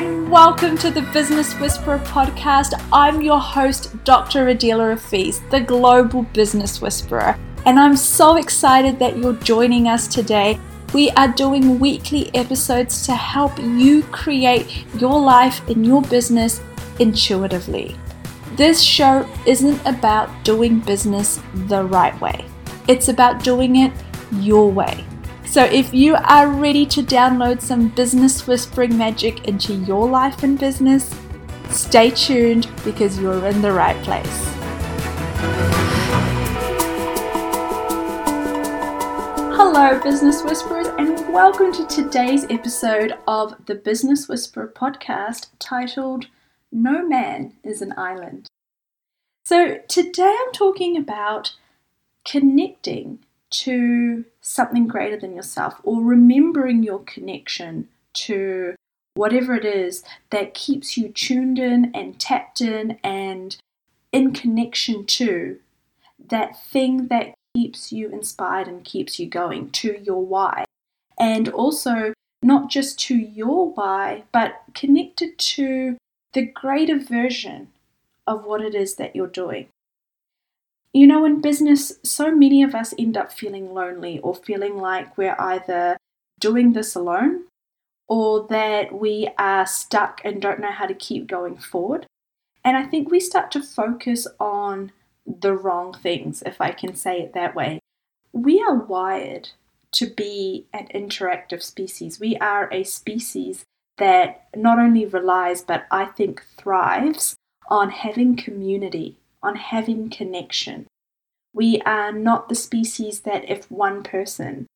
and welcome to the Business Whisperer podcast. I'm your host, Dr. Adela Rafiz, the Global Business Whisperer, and I'm so excited that you're joining us today. We are doing weekly episodes to help you create your life and your business intuitively. This show isn't about doing business the right way, it's about doing it your way. So, if you are ready to download some business whispering magic into your life and business, stay tuned because you're in the right place. Hello, Business Whisperers, and welcome to today's episode of the Business Whisperer podcast titled No Man is an Island. So, today I'm talking about connecting to something greater than yourself or remembering your connection to whatever it is that keeps you tuned in and tapped in and in connection to that thing that keeps you inspired and keeps you going to your why. And also, not just to your why, but connected to the greater version of what it is that you're doing. You know, in business, so many of us end up feeling lonely or feeling like we're either doing this alone or that we are stuck and don't know how to keep going forward. And I think we start to focus on the wrong things, if I can say it that way. We are wired to be an interactive species. We are a species that not only relies, but I think thrives on having community on having connection. We are not the species that if one person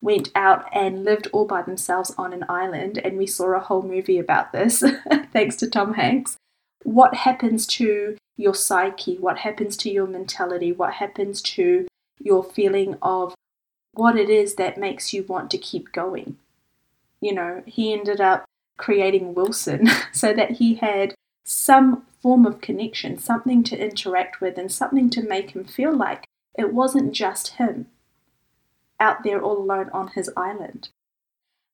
went out and lived all by themselves on an island, and we saw a whole movie about this, thanks to Tom Hanks, what happens to your psyche? What happens to your mentality? What happens to your feeling of what it is that makes you want to keep going? You know, he ended up creating Wilson so that he had some form of connection, something to interact with, and something to make him feel like it wasn't just him out there all alone on his island.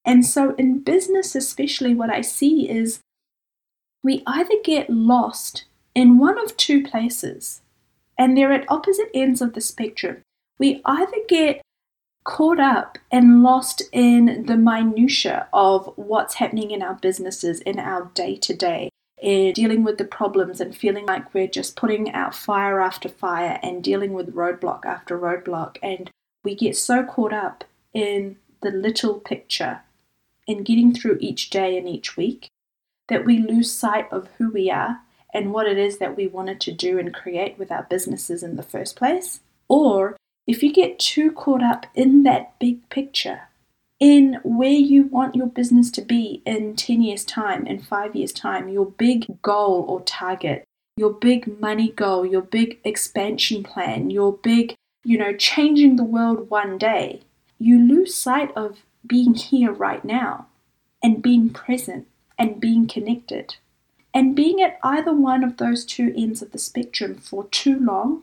And so, in business, especially, what I see is we either get lost in one of two places, and they're at opposite ends of the spectrum. We either get caught up and lost in the minutiae of what's happening in our businesses, in our day to day, in dealing with the problems and feeling like we're just putting out fire after fire and dealing with roadblock after roadblock. And we get so caught up in the little picture in getting through each day and each week that we lose sight of who we are and what it is that we wanted to do and create with our businesses in the first place. Or if you get too caught up in that big picture in where you want your business to be in 10 years' time, in five years' time, your big goal or target, your big money goal, your big expansion plan, your big, you know, changing the world one day, you lose sight of being here right now and being present and being connected. And being at either one of those two ends of the spectrum for too long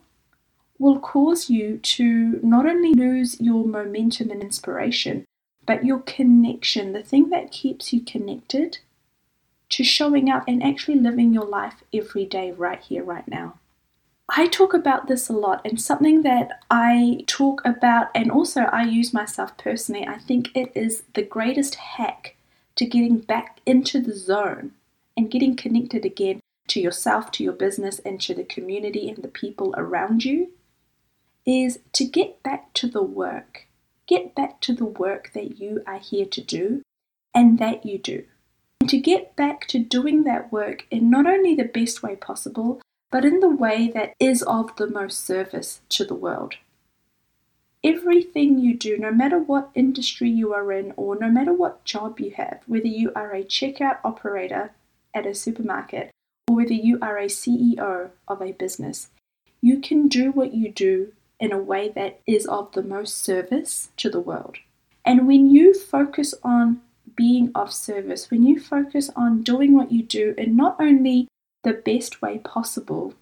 will cause you to not only lose your momentum and inspiration, but your connection, the thing that keeps you connected to showing up and actually living your life every day, right here, right now. I talk about this a lot, and something that I talk about, and also I use myself personally, I think it is the greatest hack to getting back into the zone and getting connected again to yourself, to your business, and to the community and the people around you is to get back to the work get back to the work that you are here to do and that you do. And to get back to doing that work in not only the best way possible, but in the way that is of the most service to the world. Everything you do, no matter what industry you are in or no matter what job you have, whether you are a checkout operator at a supermarket or whether you are a CEO of a business, you can do what you do in a way that is of the most service to the world. And when you focus on being of service, when you focus on doing what you do in not only the best way possible,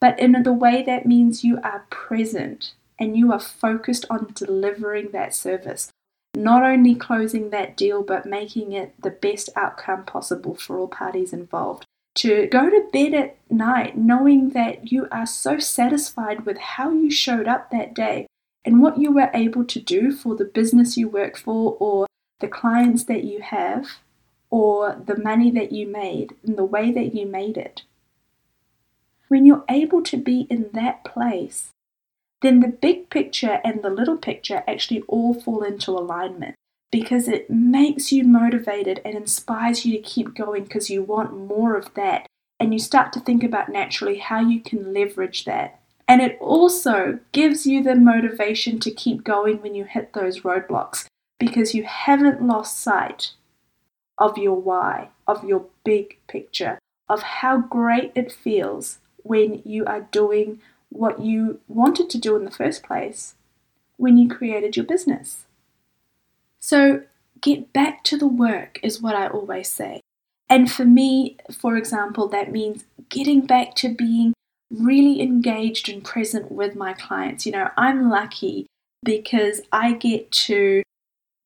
but in the way that means you are present and you are focused on delivering that service, not only closing that deal, but making it the best outcome possible for all parties involved. To go to bed at night knowing that you are so satisfied with how you showed up that day and what you were able to do for the business you work for or the clients that you have or the money that you made and the way that you made it. When you're able to be in that place, then the big picture and the little picture actually all fall into alignment because it makes you motivated and inspires you to keep going because you want more of that. And you start to think about naturally how you can leverage that. And it also gives you the motivation to keep going when you hit those roadblocks because you haven't lost sight of your why, of your big picture, of how great it feels when you are doing what you wanted to do in the first place when you created your business. So, get back to the work is what I always say. And for me, for example, that means getting back to being really engaged and present with my clients. You know, I'm lucky because I get to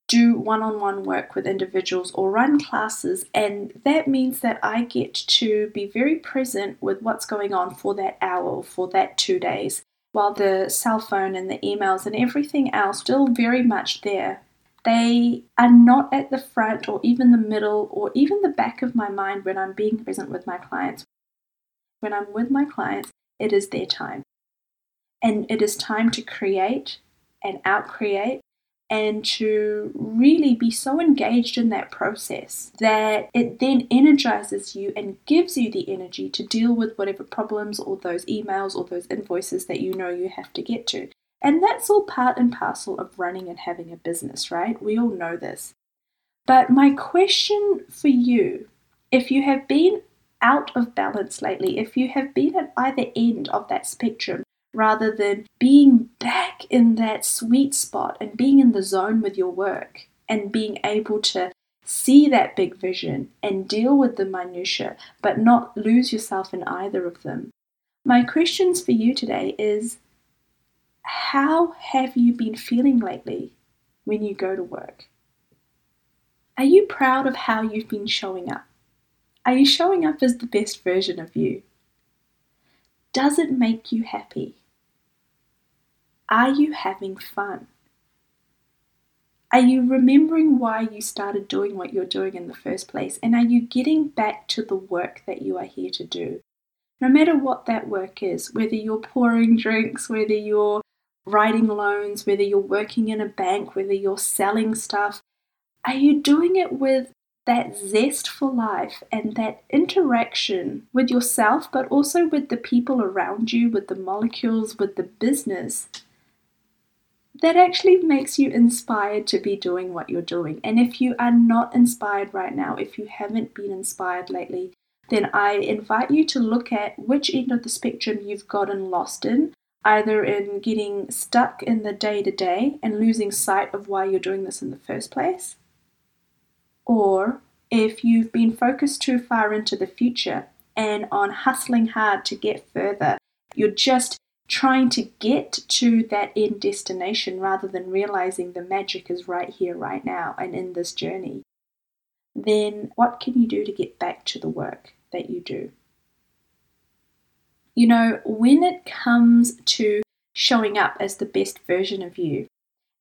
do one on one work with individuals or run classes, and that means that I get to be very present with what's going on for that hour or for that two days, while the cell phone and the emails and everything else still very much there. They are not at the front or even the middle or even the back of my mind when I'm being present with my clients. When I'm with my clients, it is their time. And it is time to create and outcreate and to really be so engaged in that process that it then energizes you and gives you the energy to deal with whatever problems or those emails or those invoices that you know you have to get to. And that's all part and parcel of running and having a business, right? We all know this. But my question for you, if you have been out of balance lately, if you have been at either end of that spectrum, rather than being back in that sweet spot and being in the zone with your work and being able to see that big vision and deal with the minutiae, but not lose yourself in either of them. My questions for you today is how have you been feeling lately when you go to work? Are you proud of how you've been showing up? Are you showing up as the best version of you? Does it make you happy? Are you having fun? Are you remembering why you started doing what you're doing in the first place? And are you getting back to the work that you are here to do? No matter what that work is, whether you're pouring drinks, whether you're writing loans, whether you're working in a bank, whether you're selling stuff, are you doing it with that zest for life and that interaction with yourself, but also with the people around you, with the molecules, with the business that actually makes you inspired to be doing what you're doing. And if you are not inspired right now, if you haven't been inspired lately, then I invite you to look at which end of the spectrum you've gotten lost in, either in getting stuck in the day to day and losing sight of why you're doing this in the first place, or if you've been focused too far into the future and on hustling hard to get further, you're just trying to get to that end destination rather than realizing the magic is right here, right now, and in this journey, then what can you do to get back to the work that you do? You know, when it comes to showing up as the best version of you,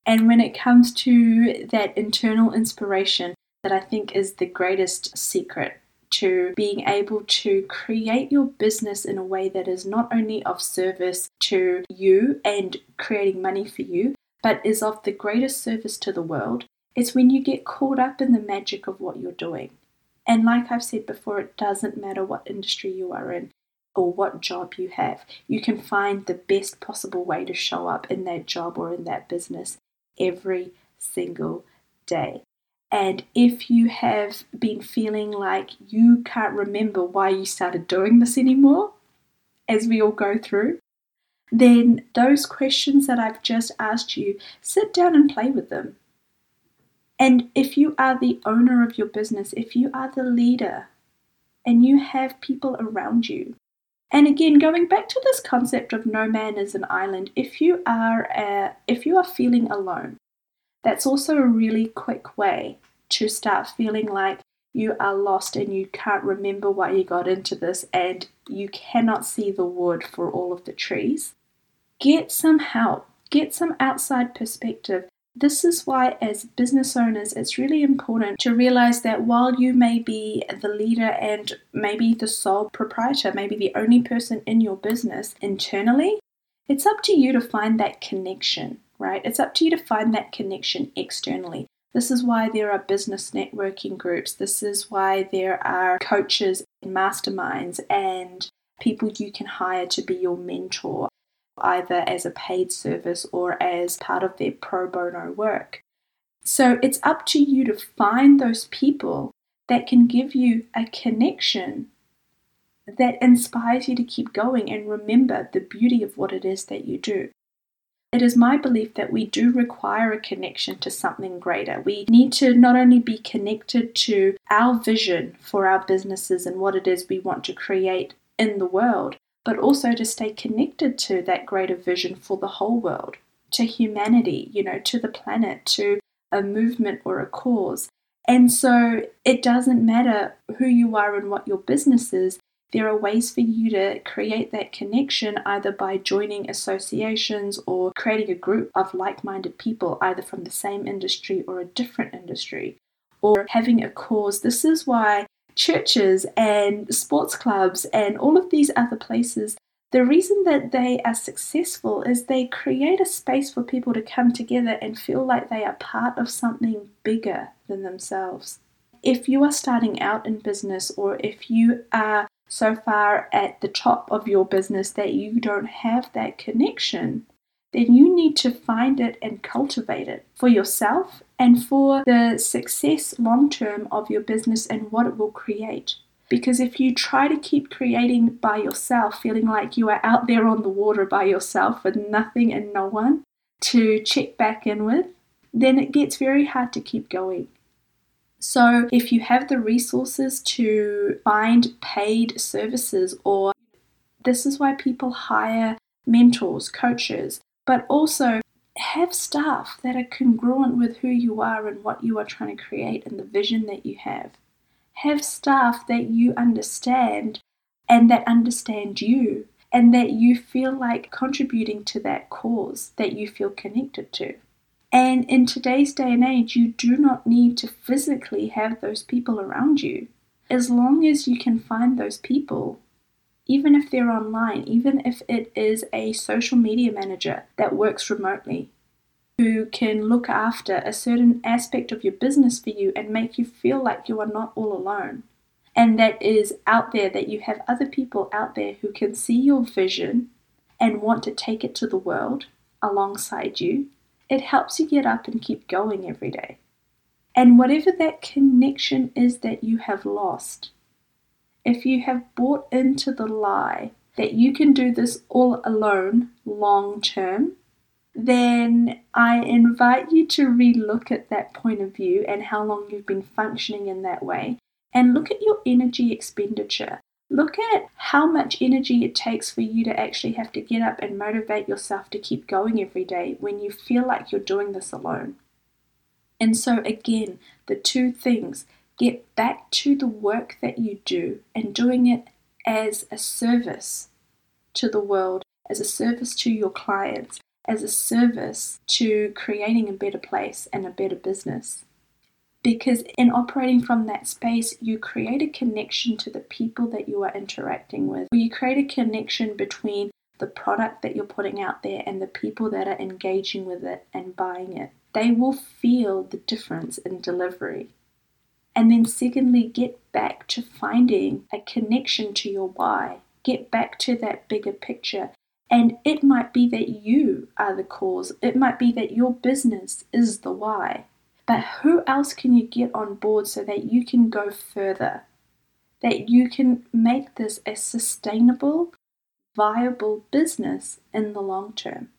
and when it comes to that internal inspiration that I think is the greatest secret to being able to create your business in a way that is not only of service to you and creating money for you, but is of the greatest service to the world, it's when you get caught up in the magic of what you're doing. And like I've said before, it doesn't matter what industry you are in or what job you have, you can find the best possible way to show up in that job or in that business every single day. And if you have been feeling like you can't remember why you started doing this anymore, as we all go through, then those questions that I've just asked you, sit down and play with them. And if you are the owner of your business, if you are the leader, and you have people around you, and again, going back to this concept of no man is an island, if you are uh, if you are feeling alone, That's also a really quick way to start feeling like you are lost and you can't remember why you got into this and you cannot see the wood for all of the trees. Get some help, get some outside perspective. This is why, as business owners, it's really important to realize that while you may be the leader and maybe the sole proprietor, maybe the only person in your business internally, it's up to you to find that connection, right? It's up to you to find that connection externally. This is why there are business networking groups. This is why there are coaches and masterminds and people you can hire to be your mentor, either as a paid service or as part of their pro bono work. So it's up to you to find those people that can give you a connection that inspires you to keep going and remember the beauty of what it is that you do. It is my belief that we do require a connection to something greater. We need to not only be connected to our vision for our businesses and what it is we want to create in the world, but also to stay connected to that greater vision for the whole world, to humanity, you know, to the planet, to a movement or a cause. And so it doesn't matter who you are and what your business is, there are ways for you to create that connection either by joining associations or creating a group of like minded people, either from the same industry or a different industry, or having a cause. This is why churches and sports clubs and all of these other places. The reason that they are successful is they create a space for people to come together and feel like they are part of something bigger than themselves. If you are starting out in business or if you are so far at the top of your business that you don't have that connection, then you need to find it and cultivate it for yourself and for the success long term of your business and what it will create. Because if you try to keep creating by yourself, feeling like you are out there on the water by yourself with nothing and no one to check back in with, then it gets very hard to keep going. So, if you have the resources to find paid services, or this is why people hire mentors, coaches, but also have staff that are congruent with who you are and what you are trying to create and the vision that you have. Have staff that you understand and that understand you and that you feel like contributing to that cause that you feel connected to. And in today's day and age, you do not need to physically have those people around you. As long as you can find those people, even if they're online, even if it is a social media manager that works remotely, who can look after a certain aspect of your business for you and make you feel like you are not all alone. And that is out there, that you have other people out there who can see your vision and want to take it to the world alongside you it helps you get up and keep going every day. And whatever that connection is that you have lost, if you have bought into the lie that you can do this all alone long term, then I invite you to relook at that point of view and how long you've been functioning in that way and look at your energy expenditure. Look at how much energy it takes for you to actually have to get up and motivate yourself to keep going every day when you feel like you're doing this alone. And so, again, the two things get back to the work that you do and doing it as a service to the world, as a service to your clients, as a service to creating a better place and a better business because in operating from that space, you create a connection to the people that you are interacting with. You create a connection between the product that you're putting out there and the people that are engaging with it and buying it. They will feel the difference in delivery. And then, secondly, get back to finding a connection to your why. Get back to that bigger picture. And it might be that you are the cause, it might be that your business is the why. But who else can you get on board so that you can go further? That you can make this a sustainable, viable business in the long term.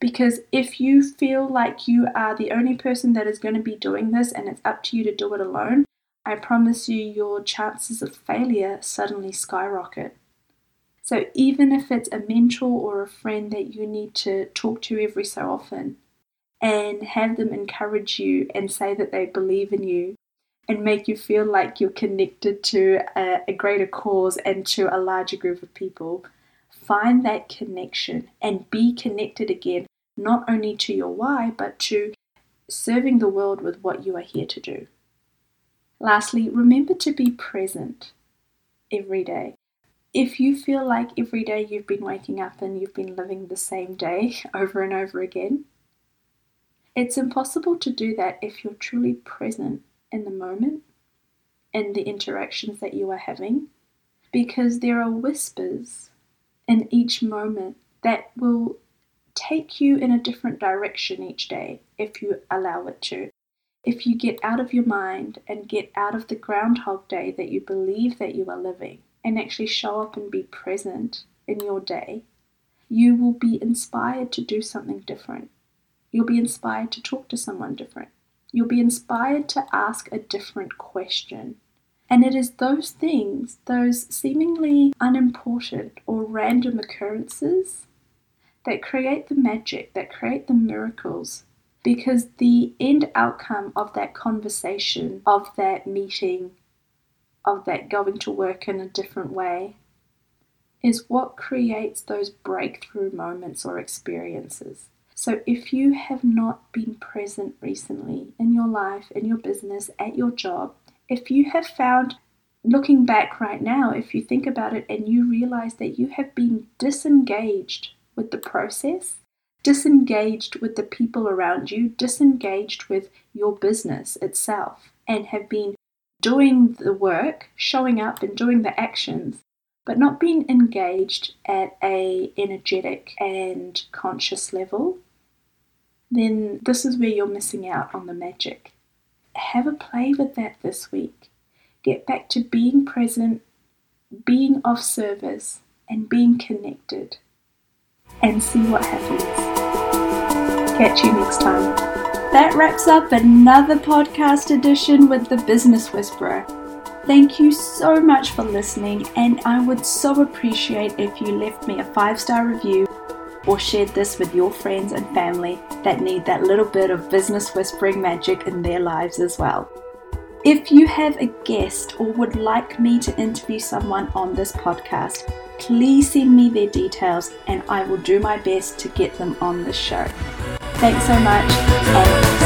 Because if you feel like you are the only person that is going to be doing this and it's up to you to do it alone, I promise you your chances of failure suddenly skyrocket. So, even if it's a mentor or a friend that you need to talk to every so often, and have them encourage you and say that they believe in you and make you feel like you're connected to a, a greater cause and to a larger group of people. Find that connection and be connected again, not only to your why, but to serving the world with what you are here to do. Lastly, remember to be present every day. If you feel like every day you've been waking up and you've been living the same day over and over again, it's impossible to do that if you're truly present in the moment and the interactions that you are having because there are whispers in each moment that will take you in a different direction each day if you allow it to. If you get out of your mind and get out of the groundhog day that you believe that you are living and actually show up and be present in your day, you will be inspired to do something different. You'll be inspired to talk to someone different. You'll be inspired to ask a different question. And it is those things, those seemingly unimportant or random occurrences, that create the magic, that create the miracles. Because the end outcome of that conversation, of that meeting, of that going to work in a different way, is what creates those breakthrough moments or experiences. So, if you have not been present recently in your life, in your business, at your job, if you have found, looking back right now, if you think about it and you realize that you have been disengaged with the process, disengaged with the people around you, disengaged with your business itself, and have been doing the work, showing up and doing the actions, but not being engaged at a energetic and conscious level, then this is where you're missing out on the magic. Have a play with that this week. Get back to being present, being of service, and being connected, and see what happens. Catch you next time. That wraps up another podcast edition with the Business Whisperer. Thank you so much for listening, and I would so appreciate if you left me a five star review or shared this with your friends and family that need that little bit of business whispering magic in their lives as well. If you have a guest or would like me to interview someone on this podcast, please send me their details and I will do my best to get them on the show. Thanks so much. and